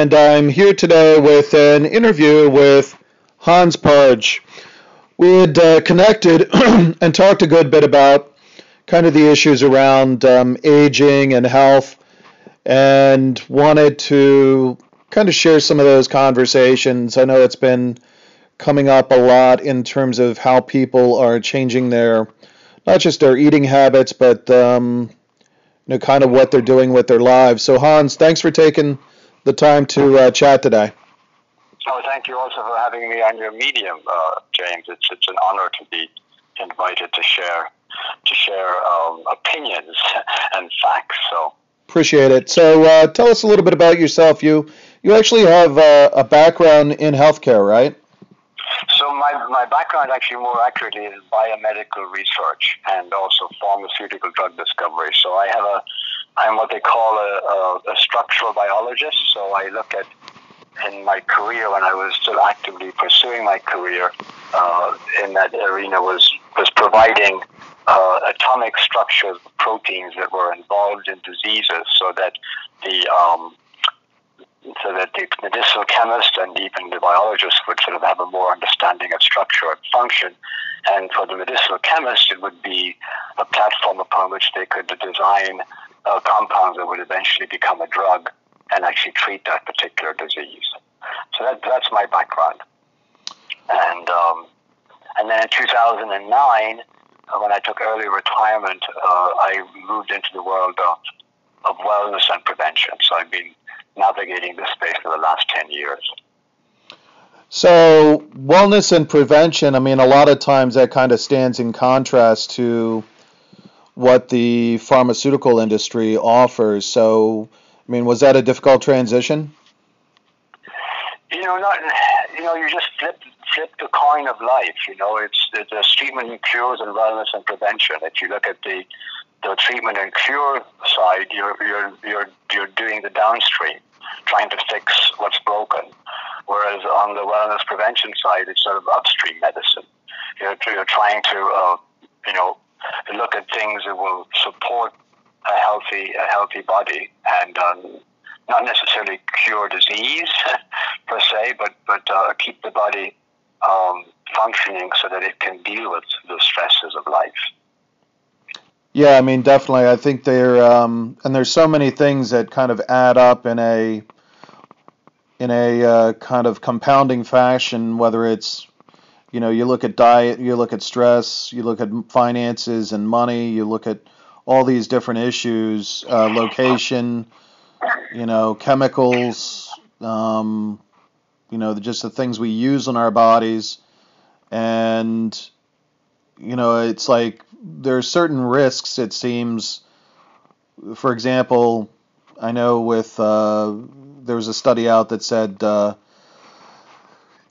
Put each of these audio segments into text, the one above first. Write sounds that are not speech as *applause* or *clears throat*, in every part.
and I'm here today with an interview with Hans Parge. We had uh, connected *clears throat* and talked a good bit about kind of the issues around um, aging and health, and wanted to kind of share some of those conversations. I know it's been coming up a lot in terms of how people are changing their not just their eating habits, but um, you know, kind of what they're doing with their lives. So Hans, thanks for taking the time to uh, chat today. Oh, thank you also for having me on your medium, uh, James. It's it's an honor to be invited to share to share um, opinions *laughs* and facts. So appreciate it. So uh, tell us a little bit about yourself. You you actually have uh, a background in healthcare, right? So my, my background actually more accurately is biomedical research and also pharmaceutical drug discovery. So I have a I'm what they call a, a, a structural biologist. So I look at in my career when I was still actively pursuing my career uh, in that arena was was providing uh, atomic of proteins that were involved in diseases, so that the um, so that the medicinal chemist and even the biologist would sort of have a more understanding of structure and function. And for the medicinal chemist, it would be a platform upon which they could design uh, compounds that would eventually become a drug and actually treat that particular disease. So that, that's my background. And um, and then in 2009, uh, when I took early retirement, uh, I moved into the world of, of wellness and prevention. So I've been navigating this space for the last 10 years. So, wellness and prevention, I mean, a lot of times that kind of stands in contrast to what the pharmaceutical industry offers. So, I mean, was that a difficult transition? You know, not, you know, you just flip, flip the coin of life. You know, it's the treatment and cures and wellness and prevention. If you look at the the treatment and cure side, you're, you're, you're, you're doing the downstream, trying to fix what's broken. Whereas on the wellness prevention side, it's sort of upstream medicine. You're, you're trying to, uh, you know, look at things that will support a healthy, a healthy body and um, not necessarily cure disease *laughs* per se, but, but uh, keep the body um, functioning so that it can deal with the stresses of life. Yeah, I mean, definitely. I think they're um, and there's so many things that kind of add up in a in a uh, kind of compounding fashion. Whether it's you know you look at diet, you look at stress, you look at finances and money, you look at all these different issues, uh, location, you know, chemicals, um, you know, just the things we use on our bodies, and you know, it's like there are certain risks. It seems, for example, I know with uh, there was a study out that said uh,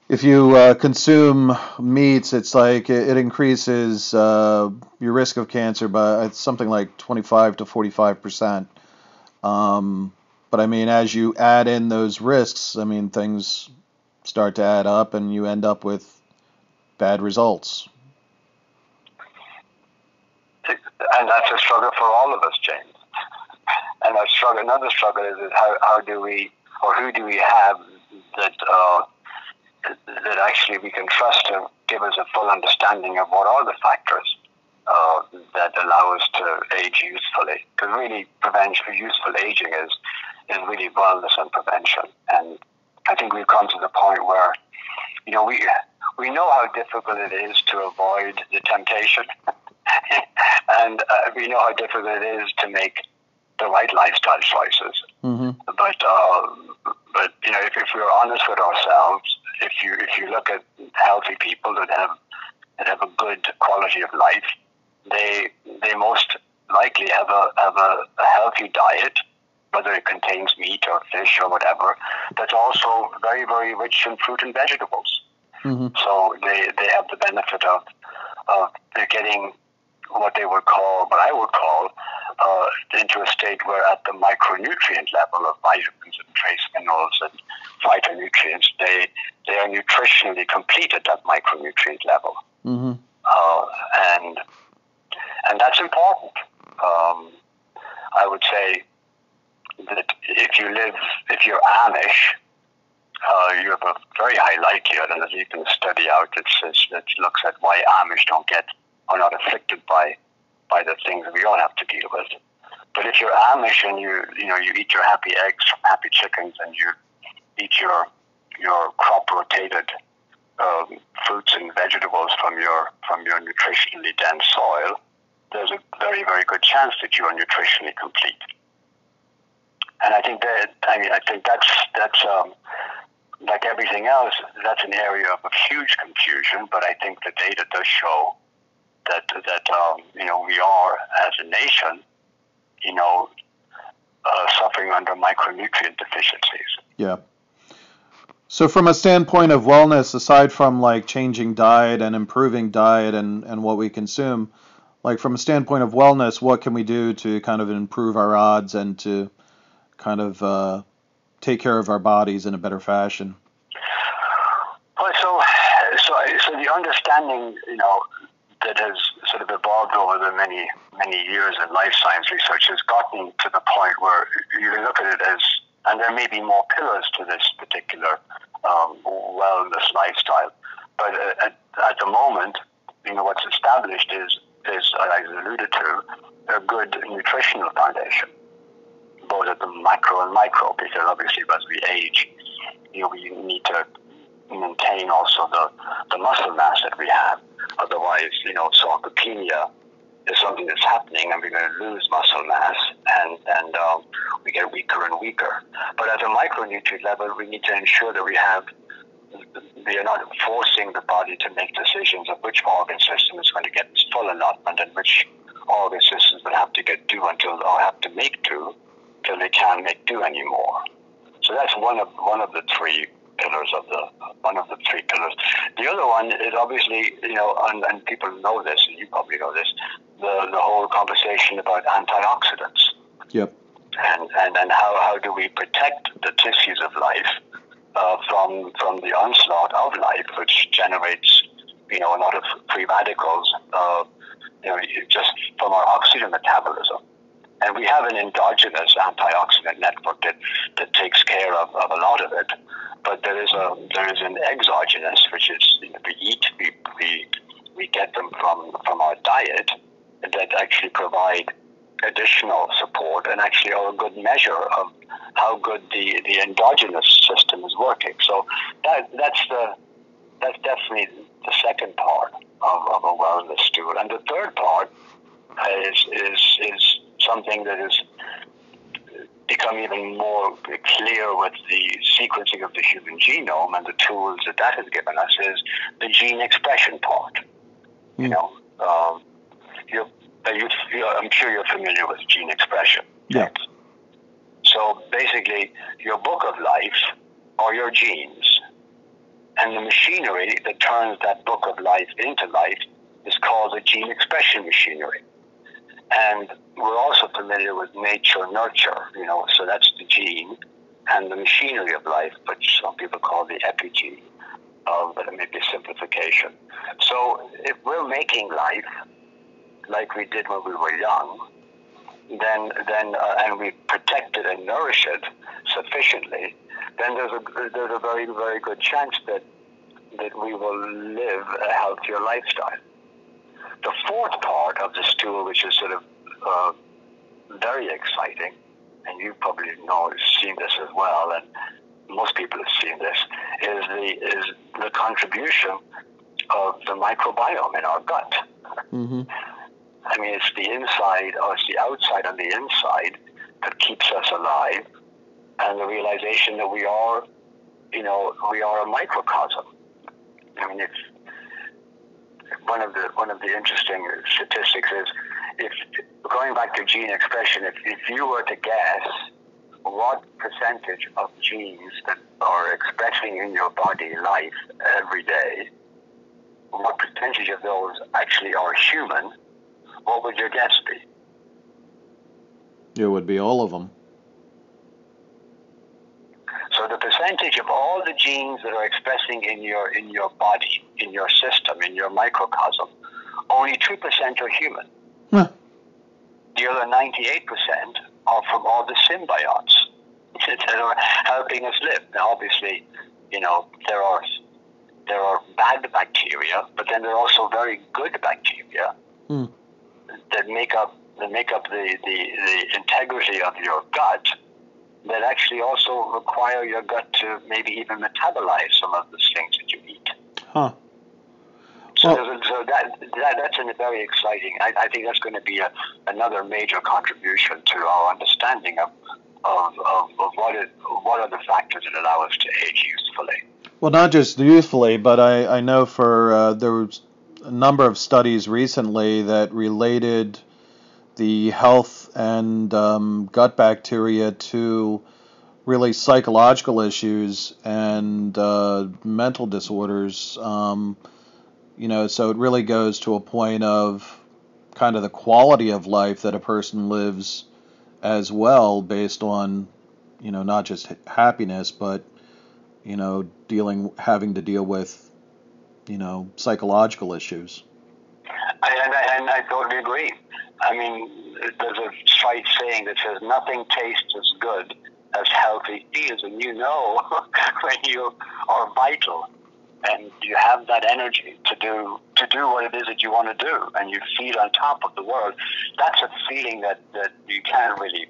if you uh, consume meats, it's like it, increases uh, your risk of cancer by something like 25 to 45 percent. Um, but I mean, as you add in those risks, I mean, things start to add up, and you end up with bad results and that's a struggle for all of us, James. And our struggle, another struggle is, is how, how do we, or who do we have that uh, that actually we can trust to give us a full understanding of what are the factors uh, that allow us to age youthfully. Because really, prevention, youthful aging is is really wellness and prevention. And I think we've come to the point where, you know, we we know how difficult it is to avoid the temptation. *laughs* and uh, we know how difficult it is to make the right lifestyle choices. Mm-hmm. But uh, but you know, if, if we're honest with ourselves, if you if you look at healthy people that have that have a good quality of life, they they most likely have a have a, a healthy diet, whether it contains meat or fish or whatever. That's also very very rich in fruit and vegetables. Mm-hmm. So they they have the benefit of of they're getting what they would call, what I would call, uh, into a state where at the micronutrient level of vitamins and trace minerals and phytonutrients, they they are nutritionally complete at that micronutrient level, mm-hmm. uh, and and that's important. Um, I would say that if you live, if you're Amish, uh, you have a very high likelihood, and there's even a study out that says that looks at why Amish don't get are not afflicted by by the things that we all have to deal with. But if you're Amish and you you know you eat your happy eggs from happy chickens and you eat your your crop rotated um, fruits and vegetables from your from your nutritionally dense soil, there's a very very good chance that you are nutritionally complete. And I think that I mean I think that's that's um, like everything else, that's an area of huge confusion. But I think the data does show that that um, you know we are as a nation, you know, uh, suffering under micronutrient deficiencies. Yeah. So from a standpoint of wellness, aside from like changing diet and improving diet and, and what we consume, like from a standpoint of wellness, what can we do to kind of improve our odds and to kind of uh, take care of our bodies in a better fashion? Well, so, so, so the understanding, you know, that has sort of evolved over the many, many years in life science research has gotten to the point where you look at it as, and there may be more pillars to this particular um, wellness lifestyle, but at, at the moment, you know, what's established is, is, as I alluded to, a good nutritional foundation both at the macro and micro, because obviously as we age, you know, we need to maintain also the, the muscle mass that we have. Otherwise, you know, sarcopenia is something that's happening and we're going to lose muscle mass and, and um, we get weaker and weaker. But at a micronutrient level, we need to ensure that we have we are not forcing the body to make decisions of which organ system is going to get its full allotment and which organ systems will have to get due until or have to make due till they can't make do anymore. So that's one of one of the three pillars of the one of the three pillars. The other one is obviously you know, and, and people know this, and you probably know this, the the whole conversation about antioxidants. Yep. And and and how how do we protect the tissues of life uh, from from the onslaught of life, which generates you know a lot of free radicals, uh, you know, just from our oxygen metabolism. And we have an endogenous antioxidant network that, that takes care of, of a lot of it. But there is a there is an exogenous, which is you know, we eat, we, we, we get them from, from our diet that actually provide additional support and actually are a good measure of how good the, the endogenous system is working. So that that's the that's definitely the second part of, of a wellness stool. And the third part is is is something that has become even more clear with the sequencing of the human genome and the tools that that has given us is the gene expression part. Mm. You hmm. know, um, you're, you're, I'm sure you're familiar with gene expression. Yeah. So basically, your book of life are your genes, and the machinery that turns that book of life into life is called the gene expression machinery. And we're also familiar with nature nurture, you know, so that's the gene and the machinery of life, which some people call the epigene, uh, but it may be a simplification. So if we're making life like we did when we were young, then then uh, and we protect it and nourish it sufficiently, then there's a there's a very very good chance that that we will live a healthier lifestyle. The fourth part of this stool, which is sort of uh, very exciting, and you probably know seen this as well, and most people have seen this, is the is the contribution of the microbiome in our gut. Mm-hmm. I mean, it's the inside, or it's the outside and the inside that keeps us alive, and the realization that we are, you know, we are a microcosm. I mean, it's one of the one of the interesting statistics is if going back to gene expression, if, if you were to guess what percentage of genes that are expressing in your body life every day, what percentage of those actually are human, what would your guess be? It would be all of them. So the percentage of all the genes that are expressing in your in your body, in your system, in your microcosm, only two percent are human. Huh. The other ninety-eight percent are from all the symbionts *laughs* that are helping us live. Now, obviously, you know, there are there are bad bacteria, but then there are also very good bacteria Mm. that make up that make up the, the, the integrity of your gut that actually also require your gut to maybe even metabolize some of the things that you eat. Huh. So, Well- so that, that that's a very exciting. I, I think that's going to be a, another major contribution to our understanding of of, of, of what it, what are the factors that allow us to age usefully. Well, not just youthfully, but I, I know for uh, there was a number of studies recently that related the health and um, gut bacteria to really psychological issues and uh, mental disorders. Um, you know, so it really goes to a point of kind of the quality of life that a person lives as well, based on, you know, not just happiness, but you know, dealing, having to deal with, you know, psychological issues. I, and, I, and I totally agree. I mean, there's a trite saying that says nothing tastes as good as healthy feels, and you know *laughs* when you are vital and you have that energy to do to do what it is that you want to do, and you feel on top of the world. That's a feeling that that you can't really,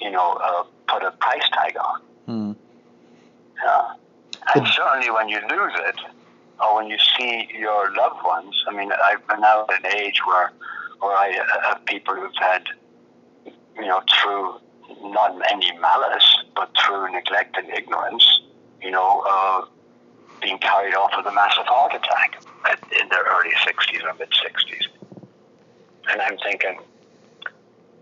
you know, uh, put a price tag on. Hmm. Yeah. And certainly when you lose it, or when you see your loved ones, I mean, I'm now at an age where, where I have people who've had, you know, through not any malice, but through neglect and ignorance, you know, uh, being carried off with a massive heart attack at, in their early 60s or mid 60s. And I'm thinking,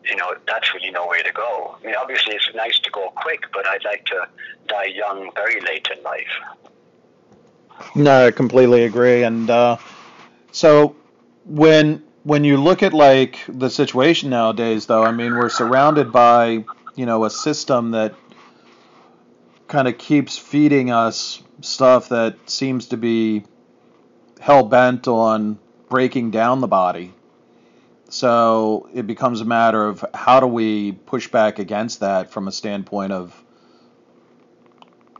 you know, that's really no way to go. I mean, obviously, it's nice to go quick, but I'd like to die young very late in life. No, I completely agree. And uh, so when when you look at like the situation nowadays, though, I mean, we're surrounded by you know a system that kind of keeps feeding us stuff that seems to be hell bent on breaking down the body. So it becomes a matter of how do we push back against that from a standpoint of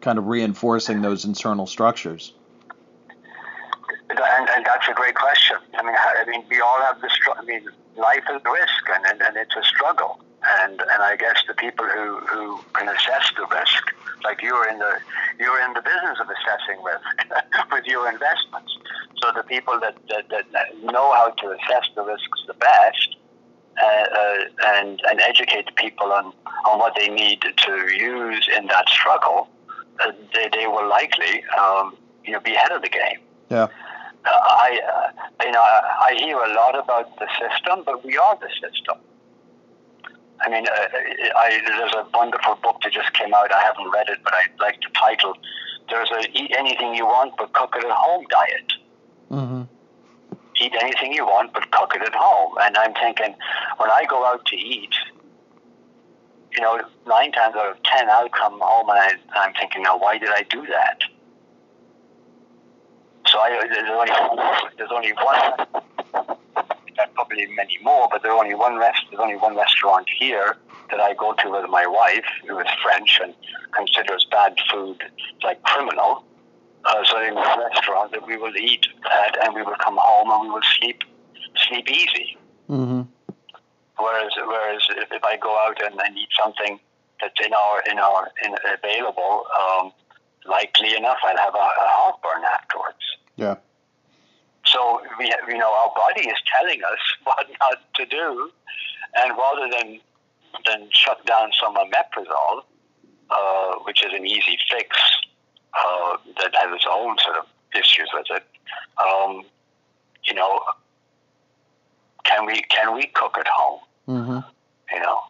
kind of reinforcing those internal structures. And, and that's a great question. I mean, I mean, we all have this. I mean, life is risk, and, and, and it's a struggle. And and I guess the people who, who can assess the risk, like you're in the you're in the business of assessing risk *laughs* with your investments. So the people that, that, that know how to assess the risks the best, uh, uh, and and educate the people on, on what they need to use in that struggle, uh, they, they will likely um, you know be ahead of the game. Yeah. I, uh, you know, I, I hear a lot about the system, but we are the system. I mean, uh, I, there's a wonderful book that just came out. I haven't read it, but I like the title. There's a eat anything you want, but cook it at home diet. Mm-hmm. Eat anything you want, but cook it at home. And I'm thinking, when I go out to eat, you know, nine times out of ten, I'll come home and I, I'm thinking, now, why did I do that? So I, there's only there's only one. There's probably many more, but there's only one rest. There's only one restaurant here that I go to with my wife, who is French and considers bad food like criminal. Uh, so in a restaurant that we will eat at, and we will come home and we will sleep sleep easy. Mm-hmm. Whereas whereas if, if I go out and, and eat something that's in our in our in available, um, likely enough I'll have a, a heartburn afterwards. Yeah. So we, you know, our body is telling us *laughs* what not to do, and rather than than shut down some omeprazole, uh, which is an easy fix uh, that has its own sort of issues with it, um, you know, can we can we cook at home? Mm-hmm. You know,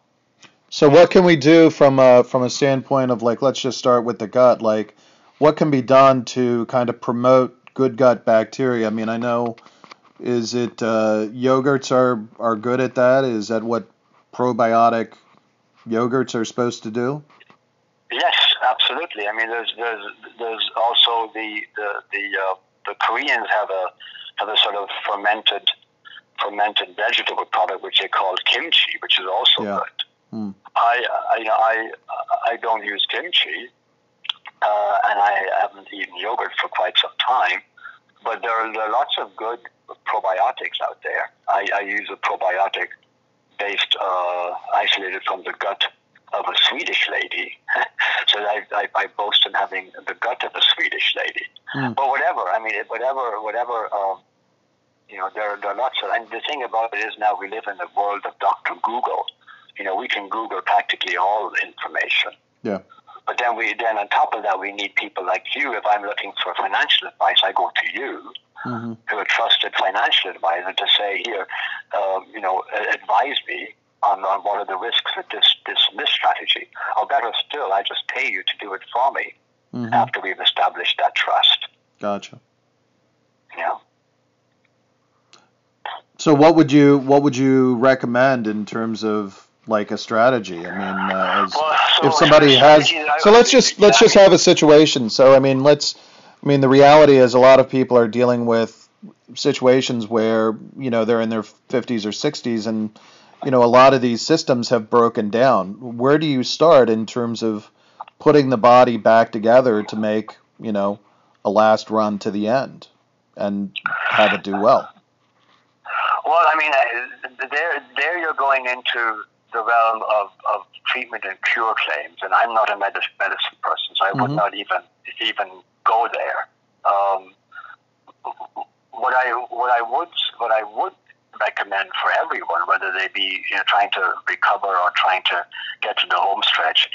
So what can we do from a from a standpoint of like let's just start with the gut like what can be done to kind of promote good gut bacteria? I mean I know is it uh, yogurts are are good at that? Is that what probiotic yogurts are supposed to do? Yes, absolutely. I mean, there's there's there's also the the the, uh, the Koreans have a have a sort of fermented fermented vegetable product which they call kimchi, which is also Yeah. good. Hmm. I I I I don't use kimchi, uh, and I haven't eaten yogurt for quite some time. But there are, there are lots of good probiotics out there. I, I use a probiotic based, uh, isolated from the gut of a Swedish lady. *laughs* so I, I, I, boast in having the gut of a Swedish lady. Mm. But whatever, I mean, whatever, whatever, um, you know, there, there are lots of, and the thing about it is now we live in the world of Dr. Google. You know, we can Google practically all information. Yeah. But then we then on top of that we need people like you. If I'm looking for financial advice, I go to you, mm-hmm. to a trusted financial advisor, to say here, uh, you know, advise me on, on what are the risks of this this this strategy. Or better still, I just pay you to do it for me mm-hmm. after we've established that trust. Gotcha. Yeah. So what would you what would you recommend in terms of like a strategy. I mean, uh, as, well, if oh, somebody has, so let's just let's just have a situation. So I mean, let's, I mean, the reality is a lot of people are dealing with situations where you know they're in their 50s or 60s, and you know a lot of these systems have broken down. Where do you start in terms of putting the body back together to make you know a last run to the end and have it do well? Well, I mean, there, there you're going into the realm of, of treatment and cure claims, and I'm not a medicine, medicine person, so I mm-hmm. would not even even go there. Um, what I what I would what I would recommend for everyone, whether they be you know, trying to recover or trying to get to the home stretch,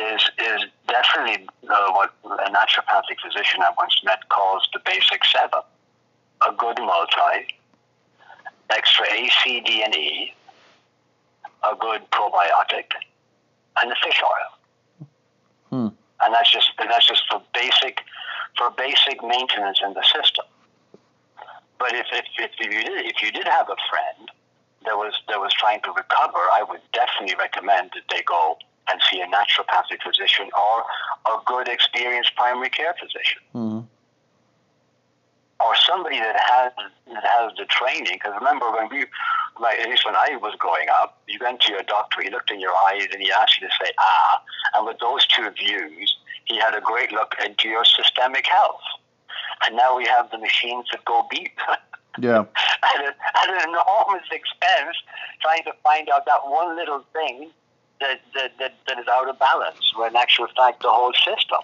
is is definitely uh, what a naturopathic physician I once met calls the basic seven: a good multi, extra A, C, D, and E, a good probiotic, and the fish oil. Hmm. And that's just that's just for basic for basic maintenance in the system. But if, if, if you did if you did have a friend that was that was trying to recover, I would definitely recommend that they go and see a naturopathic physician or a good experienced primary care physician. Hmm or somebody that has that has the training. Because remember, when we, like at least when I was growing up, you went to your doctor, he looked in your eyes, and he asked you to say ah. And with those two views, he had a great look into your systemic health. And now we have the machines that go beep. *laughs* Yeah. at, a, at an enormous expense, trying to find out that one little thing that, that, that, that is out of balance, when in actual fact the whole system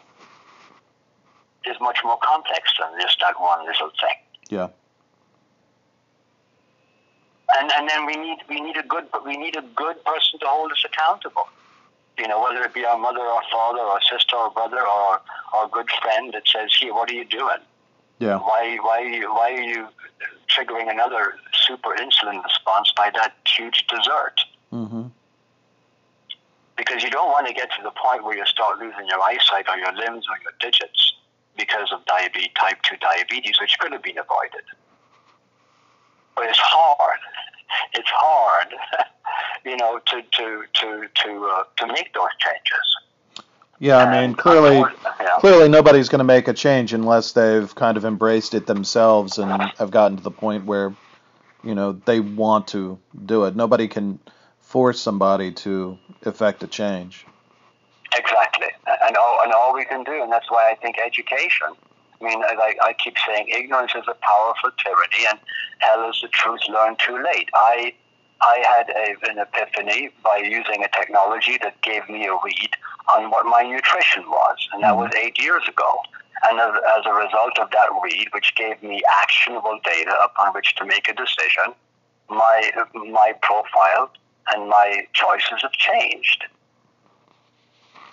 is much more complex than just that one little thing. Yeah. And and then we need we need a good we need a good person to hold us accountable. You know, whether it be our mother or father or sister or brother or or a good friend that says, "Hey, what are you doing? Yeah. Why why why are you triggering another super insulin response by that huge dessert?" Mm-hmm. Because you don't want to get to the point where you start losing your eyesight or your limbs or your digits because of diabetes, type 2 diabetes, which could have been avoided. But it's hard. It's hard, *laughs* you know, to to to to uh, to make those changes. Yeah, I mean, clearly, yeah. clearly nobody's going to make a change unless they've kind of embraced it themselves and have gotten to the point where, you know, they want to do it. Nobody can force somebody to effect a change. Exactly and all, and all we can do, and that's why I think education. I mean, I, I keep saying ignorance is a powerful tyranny, and hell is the truth learned too late. I I had a, an epiphany by using a technology that gave me a read on what my nutrition was, and that was mm-hmm. eight years ago. And as, as a result of that read, which gave me actionable data upon which to make a decision, my my profile and my choices have changed.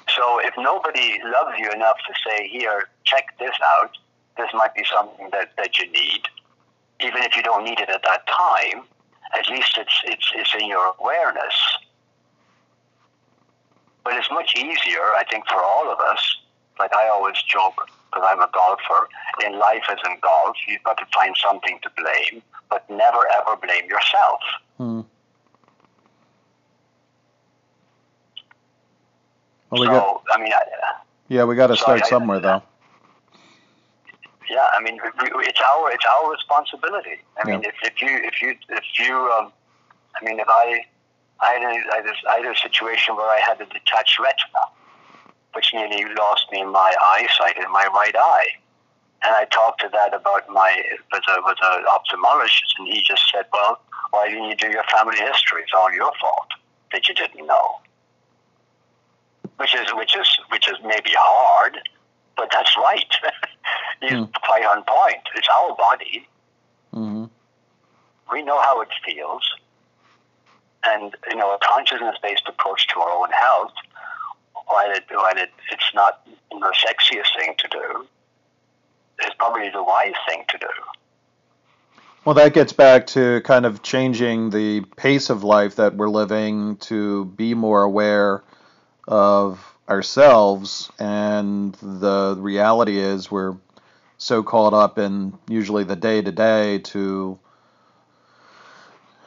So if nobody loves you enough to say, here, check this out, this might be something that, that you need, even if you don't need it at that time, at least it's, it's, it's in your awareness. But it's much easier, I think, for all of us. Like I always joke, because I'm a golfer, in life as in golf, you've got to find something to blame, but never ever blame yourself. Hmm. Well, we so, got, I mean, I, yeah, we got to start I, somewhere, though. Yeah, I mean, it's our it's our responsibility. I mean, if, if you if you if you, um, I mean, if I I had, a, I, had a, I had a situation where I had a detached retina, which nearly lost me my eyesight in my right eye. And I talked to that about my with a with an ophthalmologist, and he just said, "Well, why didn't you do your family history? It's all your fault that you didn't know." Which is which is which is maybe hard, but that's right. He's *laughs* mm. quite on point. It's our body. Mm-hmm. We know how it feels, and you know a consciousness-based approach to our own health, while it while it, it's not the sexiest thing to do, is probably the wise thing to do. Well, that gets back to kind of changing the pace of life that we're living to be more aware of ourselves. And the reality is, we're so caught up in usually the day to day to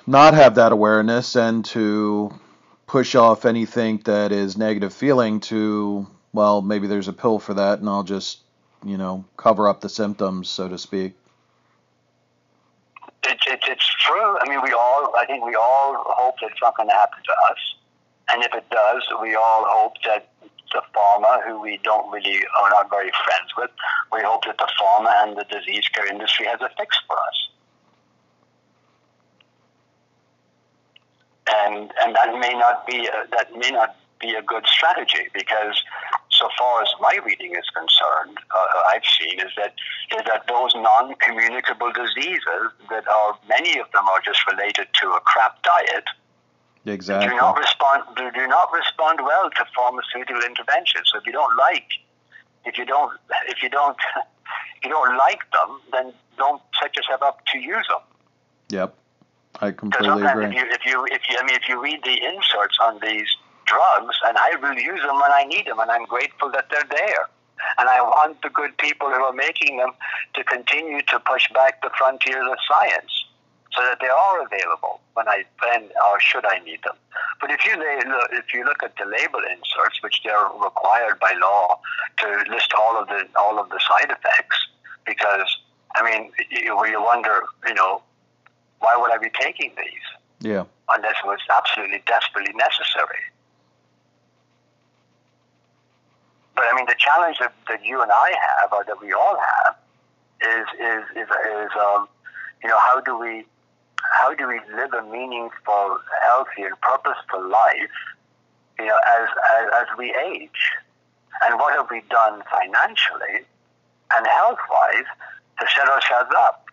not have that awareness and to push off anything that is negative feeling to, well, maybe there's a pill for that and I'll just, you know, cover up the symptoms, so to speak. It's, it's, it's true. I mean, we all, I think we all hope that it's not going to happen to us. And if it does, we all hope that the pharma, who we don't really are not very friends with, we hope that the pharma and the disease care industry has a fix for us. And and that may not be a, that may not be a good strategy because so far as my reading is concerned, uh, I've seen is that is that those non-communicable diseases that are many of them are just related to a crap diet Exactly. Do not respond. Do, do not respond well to pharmaceutical interventions. So if you don't like, if you don't, if you don't, if *laughs* you don't like them, then don't set yourself up to use them. Yep, I completely agree. If you, if you, if you, I mean, if you read the inserts on these drugs, and I will use them when I need them, and I'm grateful that they're there. And I want the good people who are making them to continue to push back the frontiers of science so that they are available when I when or should I need them. But if you if you look at the label inserts, which they're required by law to list all of the all of the side effects, because I mean, you, you wonder, you know, why would I be taking these? Yeah. Unless it was absolutely desperately necessary. But I mean, the challenge that, that you and I have, or that we all have, is is is, is um, you know, how do we how do we live a meaningful, healthy, and purposeful life, you know, as, as, as we age? And what have we done financially and health-wise to set ourselves up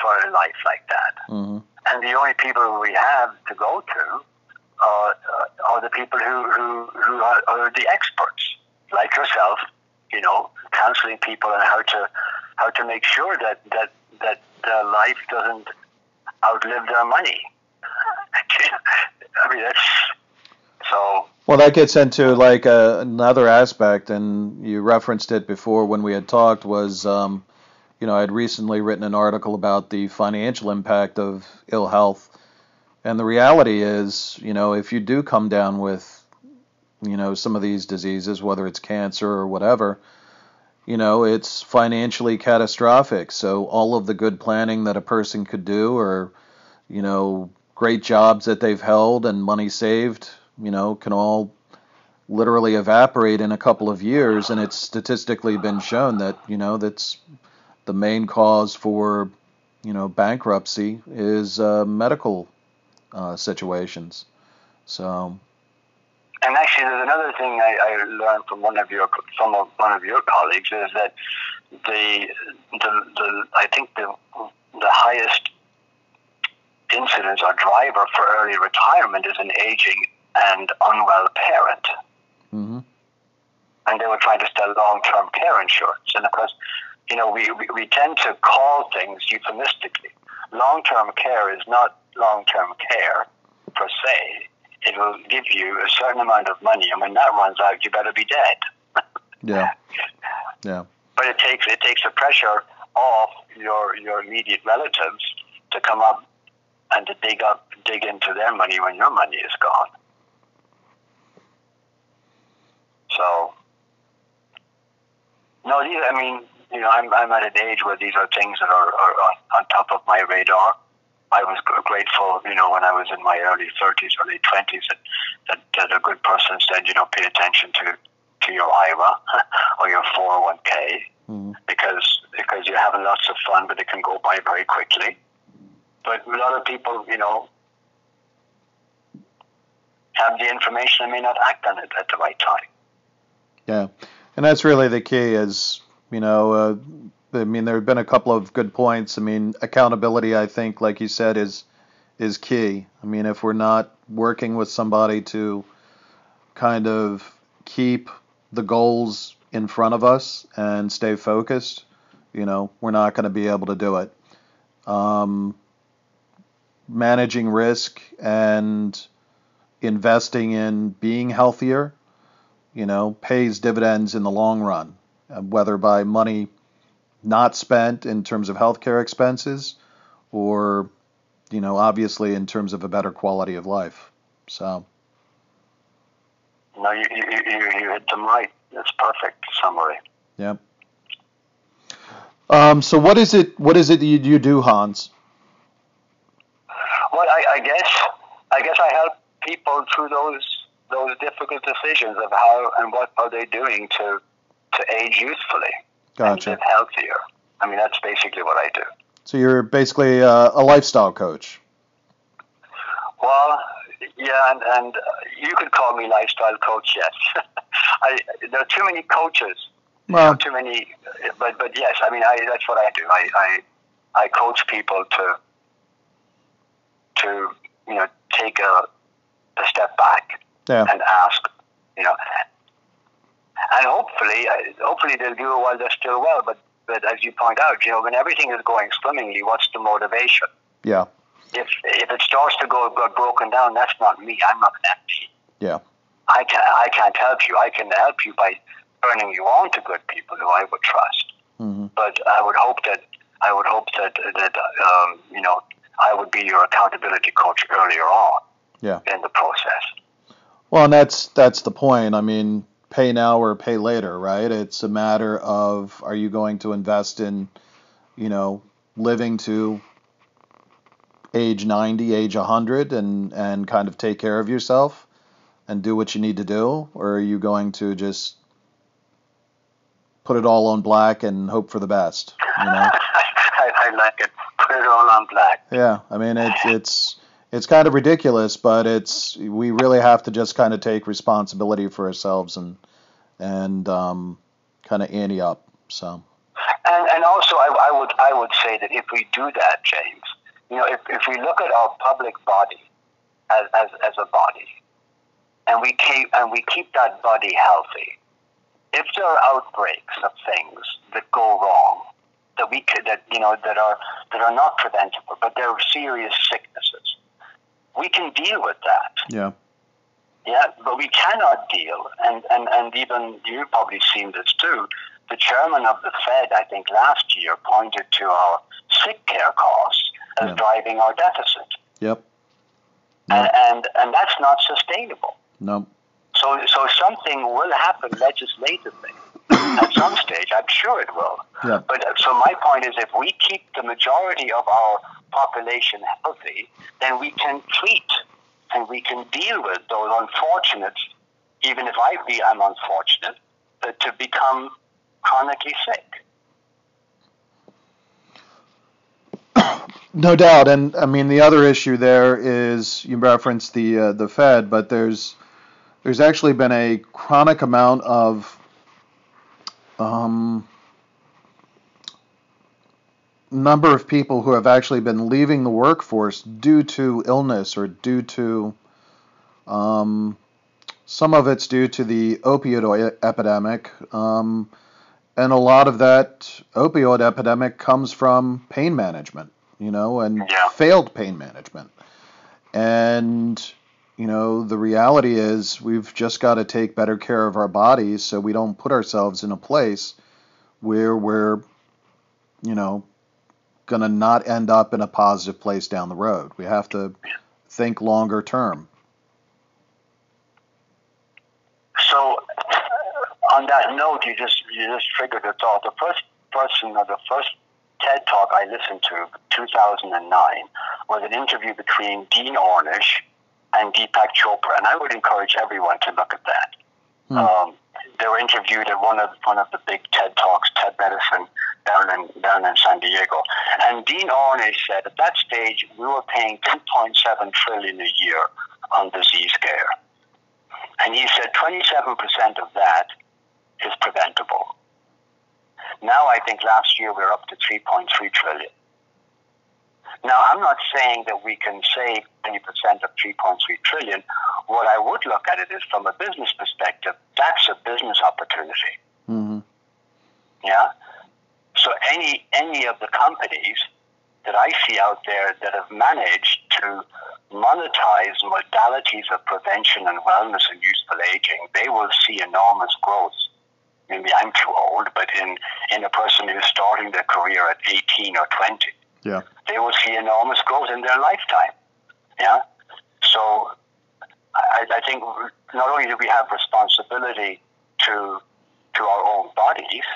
for a life like that? Mm-hmm. And the only people we have to go to are, uh, are the people who, who, who are, are the experts, like yourself, you know, counseling people on how to how to make sure that that that their life doesn't outlive their money. *laughs* I mean, that's so. Well, that gets into like uh, another aspect, and you referenced it before when we had talked. Was um, you know, I had recently written an article about the financial impact of ill health, and the reality is, you know, if you do come down with, you know, some of these diseases, whether it's cancer or whatever, you know, it's financially catastrophic. So all of the good planning that a person could do, or you know, great jobs that they've held and money saved, you know, can all literally evaporate in a couple of years. And it's statistically been shown that you know that's the main cause for you know bankruptcy is uh, medical uh, situations. So and actually, there's another thing I, I learned from one of your from one of your colleagues is that the the, the I think the the highest incidence or driver for early retirement is an aging and unwell parent. Mm-hmm. And they were trying to sell long-term care insurance, and of course, you know, we, we, we tend to call things euphemistically. Long-term care is not long-term care per se it will give you a certain amount of money, and when that runs out, you better be dead. yeah, *laughs* yeah. But it takes it takes the pressure off your your immediate relatives to come up and to dig up dig into their money when your money is gone. So, no, these, I mean, you know, I'm I'm at an age where these are things that are, are on, on top of my radar I was grateful, you know, when I was in my early 30s, early 20s, that, that, that a good person said, you know, pay attention to to your IRA *laughs* or your 401k mm-hmm. because because you're having lots of fun, but it can go by very quickly. But a lot of people, you know, have the information and may not act on it at the right time. Yeah, and that's really the key. Is you know, uh, I mean, there have been a couple of good points. I mean, accountability, I think, like you said, is is key. I mean, if we're not working with somebody to kind of keep the goals in front of us and stay focused, you know, we're not going to be able to do it. Um, managing risk and investing in being healthier, you know, pays dividends in the long run, uh, whether by money not spent in terms of healthcare expenses or, you know, obviously in terms of a better quality of life. So. No, you, you, you, you hit them right. That's perfect summary. Yeah. Um, so what is it? What is it that you, you do, Hans? Well, I, I guess I guess I help people through those those difficult decisions of how and what are they doing to to age youthfully gotcha. and live healthier. I mean, that's basically what I do. So you're basically uh, a lifestyle coach. Well, yeah, and, and you could call me lifestyle coach. Yes, *laughs* I, there are too many coaches. Well, too many, but but yes, I mean, I, that's what I do. I, I I coach people to to you know take a a step back yeah. and ask, you know, and hopefully, hopefully they'll do it while they're still well. But but as you point out, you know, when everything is going swimmingly, what's the motivation? Yeah. If if it starts to go go broken down, that's not me. I'm not an MD. Yeah. I can I can't help you. I can help you by turning you on to good people who I would trust. Mm-hmm. But I would hope that I would hope that that um, you know I would be your accountability coach earlier on. Yeah. In the process. Well, and that's that's the point. I mean, pay now or pay later, right? It's a matter of are you going to invest in, you know, living to age 90, age 100 and and kind of take care of yourself and do what you need to do or are you going to just put it all on black and hope for the best, you know? *laughs* I, I like it. Put it all on black. Yeah, I mean it's it's it's kind of ridiculous, but it's we really have to just kind of take responsibility for ourselves and and um, kind of ante up. So. And, and also, I, I would I would say that if we do that, James, you know, if, if we look at our public body as, as, as a body, and we keep and we keep that body healthy, if there are outbreaks of things that go wrong, that we could that you know that are that are not preventable, but they're serious sicknesses, we can deal with that. Yeah. Yeah, but we cannot deal, and, and, and even you've probably seen this too. The chairman of the Fed, I think last year, pointed to our sick care costs as yeah. driving our deficit. Yep. And, and, and that's not sustainable. No. So so something will happen legislatively at some stage. I'm sure it will. Yeah. But uh, so my point is, if we keep the majority of our population healthy, then we can treat and we can deal with those unfortunate, even if I be I'm unfortunate, uh, to become chronically sick. No doubt, and I mean the other issue there is you referenced the uh, the Fed, but there's there's actually been a chronic amount of um, number of people who have actually been leaving the workforce due to illness or due to um, some of it's due to the opioid epidemic. Um, and a lot of that opioid epidemic comes from pain management, you know, and yeah. failed pain management. And, you know, the reality is we've just got to take better care of our bodies so we don't put ourselves in a place where we're, you know, going to not end up in a positive place down the road. We have to think longer term. So, on that note, you just you just triggered a thought. The first person or the first TED talk I listened to, 2009, was an interview between Dean Ornish and Deepak Chopra, and I would encourage everyone to look at that. Hmm. Um, they were interviewed at one of one of the big TED talks, TED Medicine, down in down in San Diego. And Dean Ornish said at that stage we were paying 2.7 trillion a year on disease care, and he said 27 percent of that is preventable. Now I think last year we we're up to 3.3 trillion. Now, I'm not saying that we can save 20% of 3.3 trillion. What I would look at it is from a business perspective, that's a business opportunity. Mm-hmm. Yeah. So any any of the companies that I see out there that have managed to monetize modalities of prevention and wellness and useful aging, they will see enormous growth. Maybe I'm too old, but in, in a person who's starting their career at 18 or 20, yeah. they will see enormous growth in their lifetime. Yeah. So I, I think not only do we have responsibility to to our own bodies,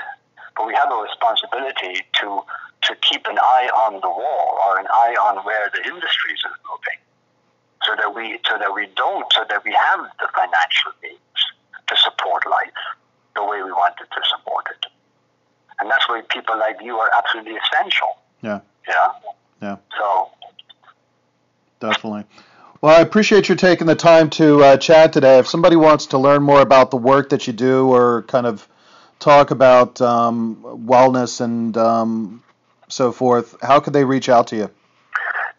but we have a responsibility to to keep an eye on the wall or an eye on where the industries are moving, so that we so that we don't so that we have the financial means to support life the way we wanted to support it, and that's why people like you are absolutely essential. Yeah. Yeah. Yeah. So. Definitely. Well, I appreciate you taking the time to uh, chat today. If somebody wants to learn more about the work that you do or kind of talk about um, wellness and um, so forth, how could they reach out to you?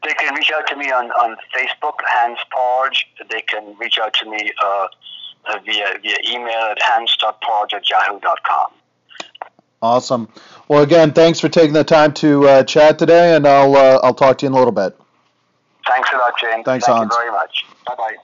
They can reach out to me on, on Facebook, Hans Parge. They can reach out to me uh, via, via email at hans.parge at yahoo.com. Awesome. Well, again, thanks for taking the time to uh, chat today, and I'll uh, I'll talk to you in a little bit. Thanks a lot, James. Thanks, Thank Hans. you very much. Bye bye.